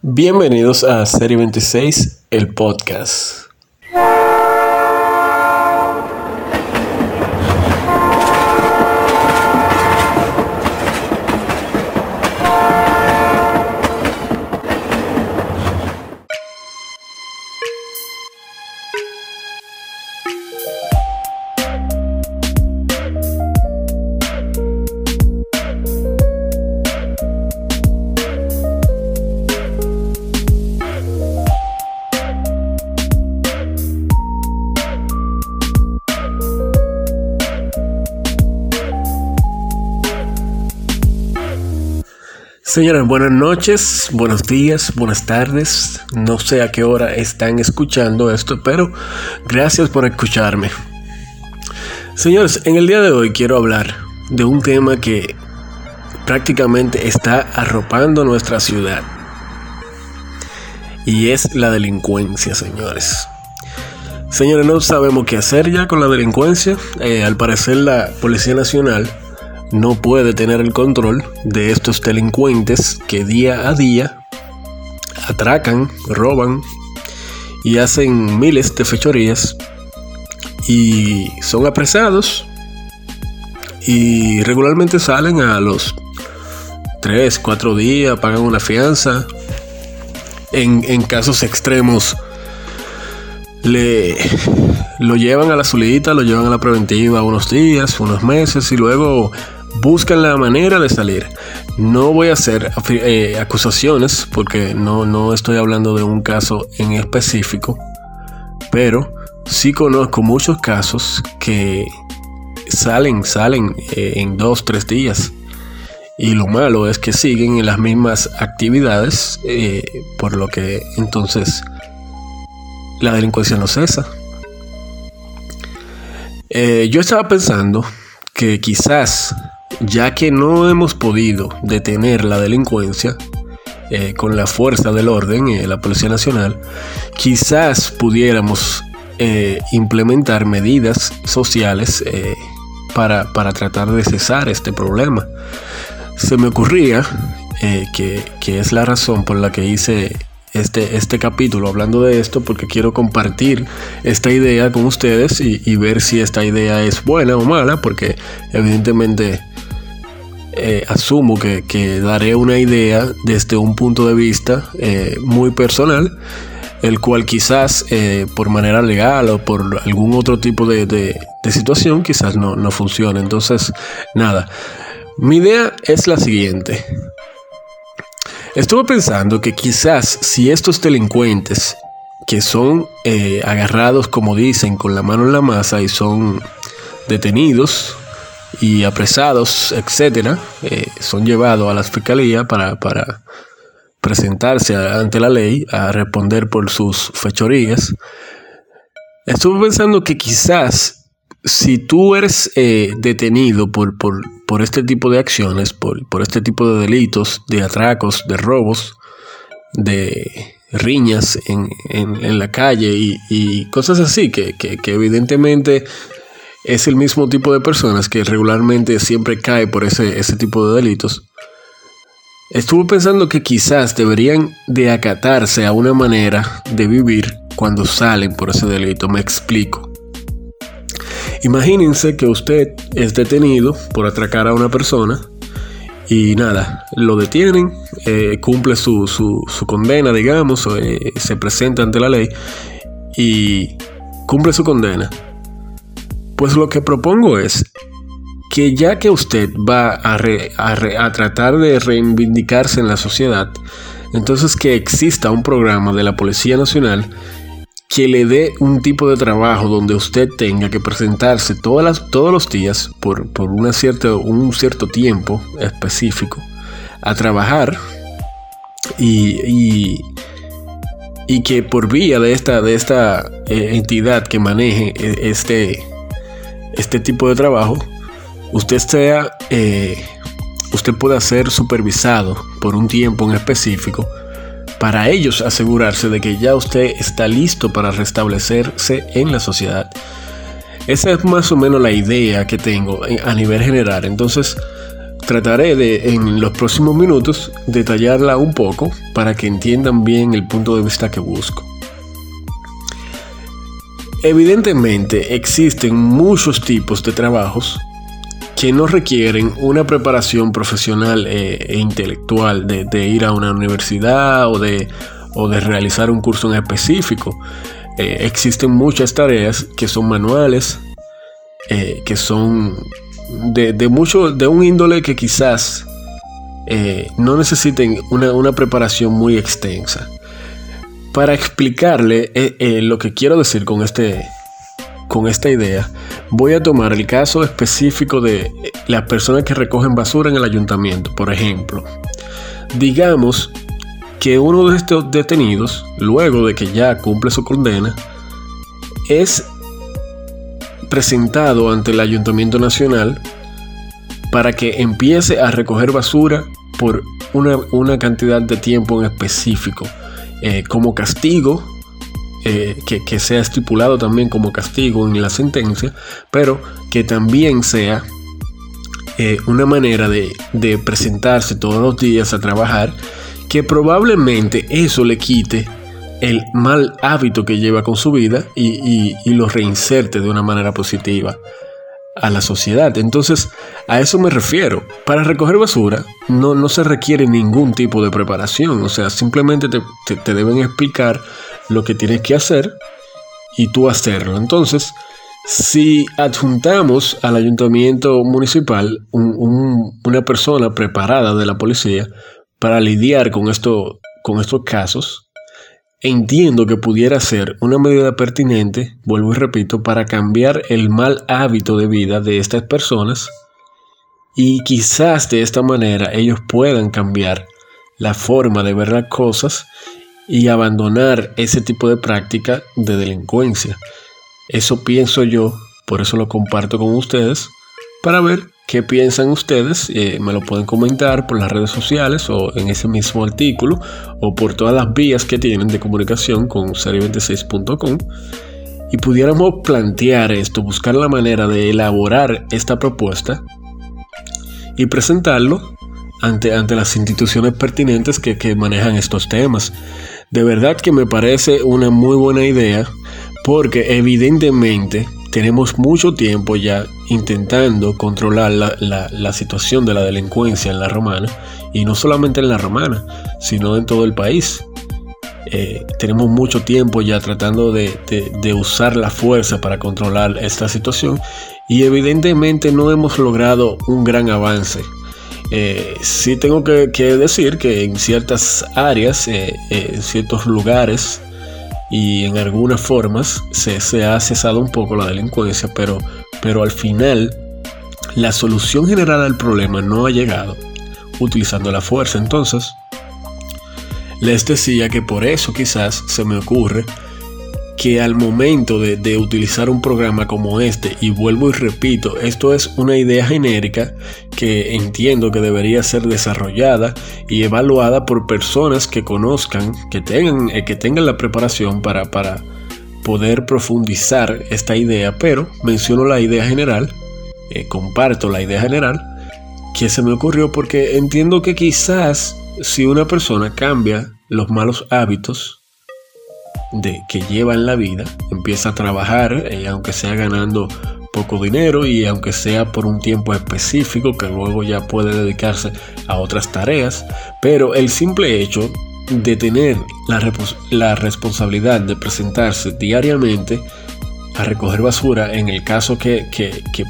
Bienvenidos a Serie 26, el podcast. Señores, buenas noches, buenos días, buenas tardes. No sé a qué hora están escuchando esto, pero gracias por escucharme. Señores, en el día de hoy quiero hablar de un tema que prácticamente está arropando nuestra ciudad. Y es la delincuencia, señores. Señores, no sabemos qué hacer ya con la delincuencia. Eh, al parecer la Policía Nacional no puede tener el control de estos delincuentes que día a día atracan, roban y hacen miles de fechorías y son apresados y regularmente salen a los 3, 4 días, pagan una fianza. En, en casos extremos le lo llevan a la solita, lo llevan a la preventiva unos días, unos meses y luego buscan la manera de salir. No voy a hacer eh, acusaciones porque no, no estoy hablando de un caso en específico, pero sí conozco muchos casos que salen, salen eh, en dos, tres días. Y lo malo es que siguen en las mismas actividades, eh, por lo que entonces la delincuencia no cesa. yo estaba pensando que quizás ya que no hemos podido detener la delincuencia eh, con la fuerza del orden, eh, la Policía Nacional, quizás pudiéramos eh, implementar medidas sociales para, tratar de cesar este problema. Se me ocurría que, es la razón por la que hice este, este capítulo hablando de esto porque quiero compartir esta idea con ustedes y, ver si esta idea es buena o mala porque evidentemente eh, asumo que, daré una idea desde un punto de vista eh, muy personal, el cual quizás eh, por manera legal o por algún otro tipo de, situación quizás no, no funcione. Entonces, nada, mi idea es la siguiente. Estuve pensando que quizás si estos delincuentes que son agarrados, como dicen, con la mano en la masa y son detenidos y apresados, etcétera, eh, son llevados a la fiscalía para, para presentarse ante la ley a responder por sus fechorías. Estuve pensando que quizás si tú eres eh, detenido por, por, este tipo de acciones, por, este tipo de delitos, de atracos, de robos, de riñas en, en, la calle y, cosas así, que, que evidentemente es el mismo tipo de personas que regularmente siempre cae por ese, ese tipo de delitos, estuve pensando que quizás deberían de acatarse a una manera de vivir cuando salen por ese delito. Me explico. Imagínense que usted es detenido por atracar a una persona y nada, lo detienen, eh, cumple su, condena, digamos, eh, se presenta ante la ley y cumple su condena. Pues lo que propongo es que ya que usted va a, tratar de reivindicarse en la sociedad, entonces que exista un programa de la Policía Nacional que le dé un tipo de trabajo donde usted tenga que presentarse todos los días por, un cierto tiempo específico a trabajar y, que por vía de esta, eh, entidad que maneje e, este, este tipo de trabajo, usted sea, eh, usted pueda ser supervisado por un tiempo en específico para ellos asegurarse de que ya usted está listo para restablecerse en la sociedad. Esa es más o menos la idea que tengo a nivel general. Entonces, trataré de en los próximos minutos detallarla un poco para que entiendan bien el punto de vista que busco. Evidentemente existen muchos tipos de trabajos que no requieren una preparación profesional eh, e intelectual de, ir a una universidad o de, o de realizar un curso en específico. Eh, existen muchas tareas que son manuales, eh, que son de, mucho, de un índole que quizás no necesiten una, una, preparación muy extensa. Para explicarle lo que quiero decir con este, con esta idea, voy a tomar el caso específico de las personas que recogen basura en el ayuntamiento. Por ejemplo, digamos que uno de estos detenidos, luego de que ya cumple su condena, es presentado ante el Ayuntamiento Nacional para que empiece a recoger basura por una, cantidad de tiempo en específico, eh, como castigo eh, que, sea estipulado también como castigo en la sentencia, pero que también sea eh, una manera de, presentarse todos los días a trabajar, que probablemente eso le quite el mal hábito que lleva con su vida y, lo reinserte de una manera positiva a la sociedad. Entonces, a eso me refiero. Para recoger basura no, no se requiere ningún tipo de preparación, o sea, simplemente te deben explicar lo que tienes que hacer y tú hacerlo. Entonces, si adjuntamos al ayuntamiento municipal una persona preparada de la policía para lidiar con, esto, con estos casos, entiendo que pudiera ser una medida pertinente, vuelvo y repito, para cambiar el mal hábito de vida de estas personas y quizás de esta manera ellos puedan cambiar la forma de ver las cosas y abandonar ese tipo de práctica de delincuencia. Eso pienso yo, por eso lo comparto con ustedes, para ver qué piensan ustedes. Eh, me lo pueden comentar por las redes sociales o en ese mismo artículo o por todas las vías que tienen de comunicación con serie26.com. Y pudiéramos plantear esto, buscar la manera de elaborar esta propuesta y presentarlo ante, ante las instituciones pertinentes que, que manejan estos temas. De verdad que me parece una muy buena idea porque evidentemente tenemos mucho tiempo ya intentando controlar la, situación de la delincuencia en la romana y no solamente en la romana, sino en todo el país. Eh, tenemos mucho tiempo ya tratando de, usar la fuerza para controlar esta situación y evidentemente no hemos logrado un gran avance eh, sí tengo que, decir que en ciertas áreas, eh, eh, en ciertos lugares y en algunas formas se, ha cesado un poco la delincuencia, pero, pero al final la solución general al problema no ha llegado utilizando la fuerza. Entonces, les decía que por eso quizás se me ocurre que al momento de, utilizar un programa como este, y vuelvo y repito, esto es una idea genérica que entiendo que debería ser desarrollada y evaluada por personas que conozcan, que tengan, eh, que tengan la preparación para, para poder profundizar esta idea, pero menciono la idea general, eh, comparto la idea general, que se me ocurrió porque entiendo que quizás si una persona cambia los malos hábitos, de que lleva en la vida, empieza a trabajar, eh, aunque sea ganando poco dinero y aunque sea por un tiempo específico que luego ya puede dedicarse a otras tareas, pero el simple hecho de tener la, responsabilidad de presentarse diariamente a recoger basura, en el caso que,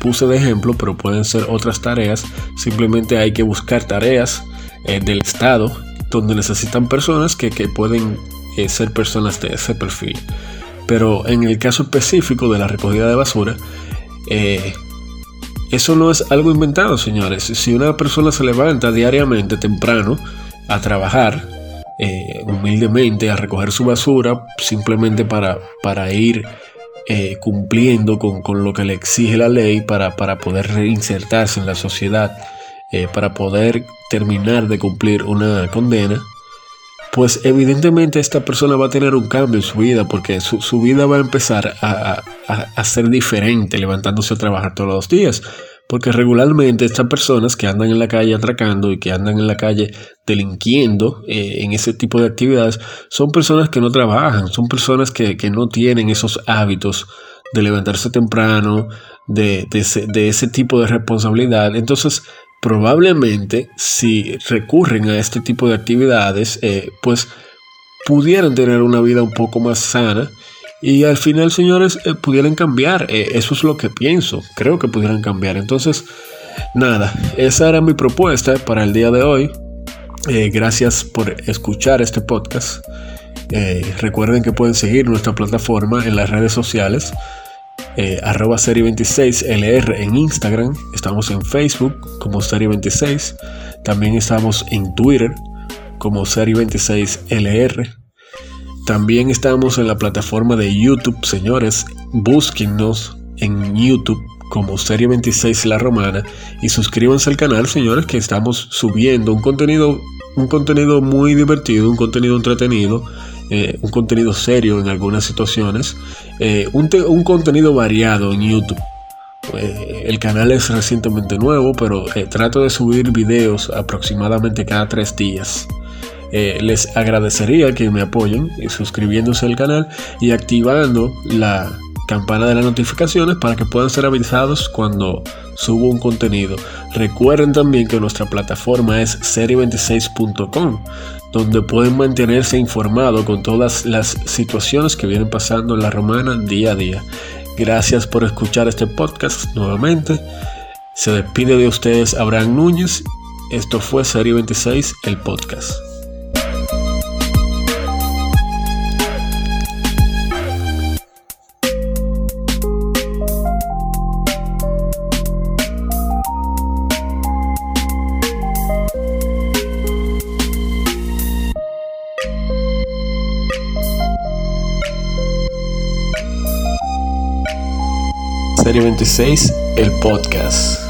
puse de ejemplo, pero pueden ser otras tareas, simplemente hay que buscar tareas eh, del Estado donde necesitan personas que, que pueden eh, ser personas de ese perfil. Pero en el caso específico de la recogida de basura, eh, eso no es algo inventado, señores. Si una persona se levanta diariamente temprano a trabajar, eh, humildemente, a recoger su basura, simplemente para, para ir cumpliendo con, lo que le exige la ley, para, para poder reinsertarse en la sociedad, para poder terminar de cumplir una condena, pues evidentemente esta persona va a tener un cambio en su vida porque su, vida va a empezar a, ser diferente levantándose a trabajar todos los días. Porque regularmente estas personas que andan en la calle atracando y que andan en la calle delinquiendo eh, en ese tipo de actividades son personas que no trabajan, son personas que, no tienen esos hábitos de levantarse temprano, de, ese, tipo de responsabilidad. Entonces, probablemente si recurren a este tipo de actividades, eh, pues pudieran tener una vida un poco más sana y al final, señores, eh, pudieran cambiar. Eh, eso es lo que pienso. Creo que pudieran cambiar. Entonces, nada, esa era mi propuesta para el día de hoy. Gracias por escuchar este podcast. recuerden que pueden seguir nuestra plataforma en las redes sociales. Arroba serie 26 LR en Instagram. Estamos en Facebook como serie 26. También estamos en Twitter como serie 26 LR. También estamos en la plataforma de YouTube, señores. Búsquennos en YouTube como Serie 26 La Romana y suscríbanse al canal, señores, que estamos subiendo un contenido, un contenido muy divertido, un contenido entretenido, eh, un contenido serio en algunas situaciones, eh, un, contenido variado en YouTube. Eh, el canal es recientemente nuevo, pero trato de subir videos aproximadamente cada tres días. Les agradecería que me apoyen suscribiéndose al canal y activando la campana de las notificaciones para que puedan ser avisados cuando subo un contenido. Recuerden también que nuestra plataforma es serie26.com, donde pueden mantenerse informados con todas las situaciones que vienen pasando en la romana día a día. Gracias por escuchar este podcast nuevamente. Se despide de ustedes Abraham Núñez. Esto fue Serie 26, el podcast. Serie 26, el podcast.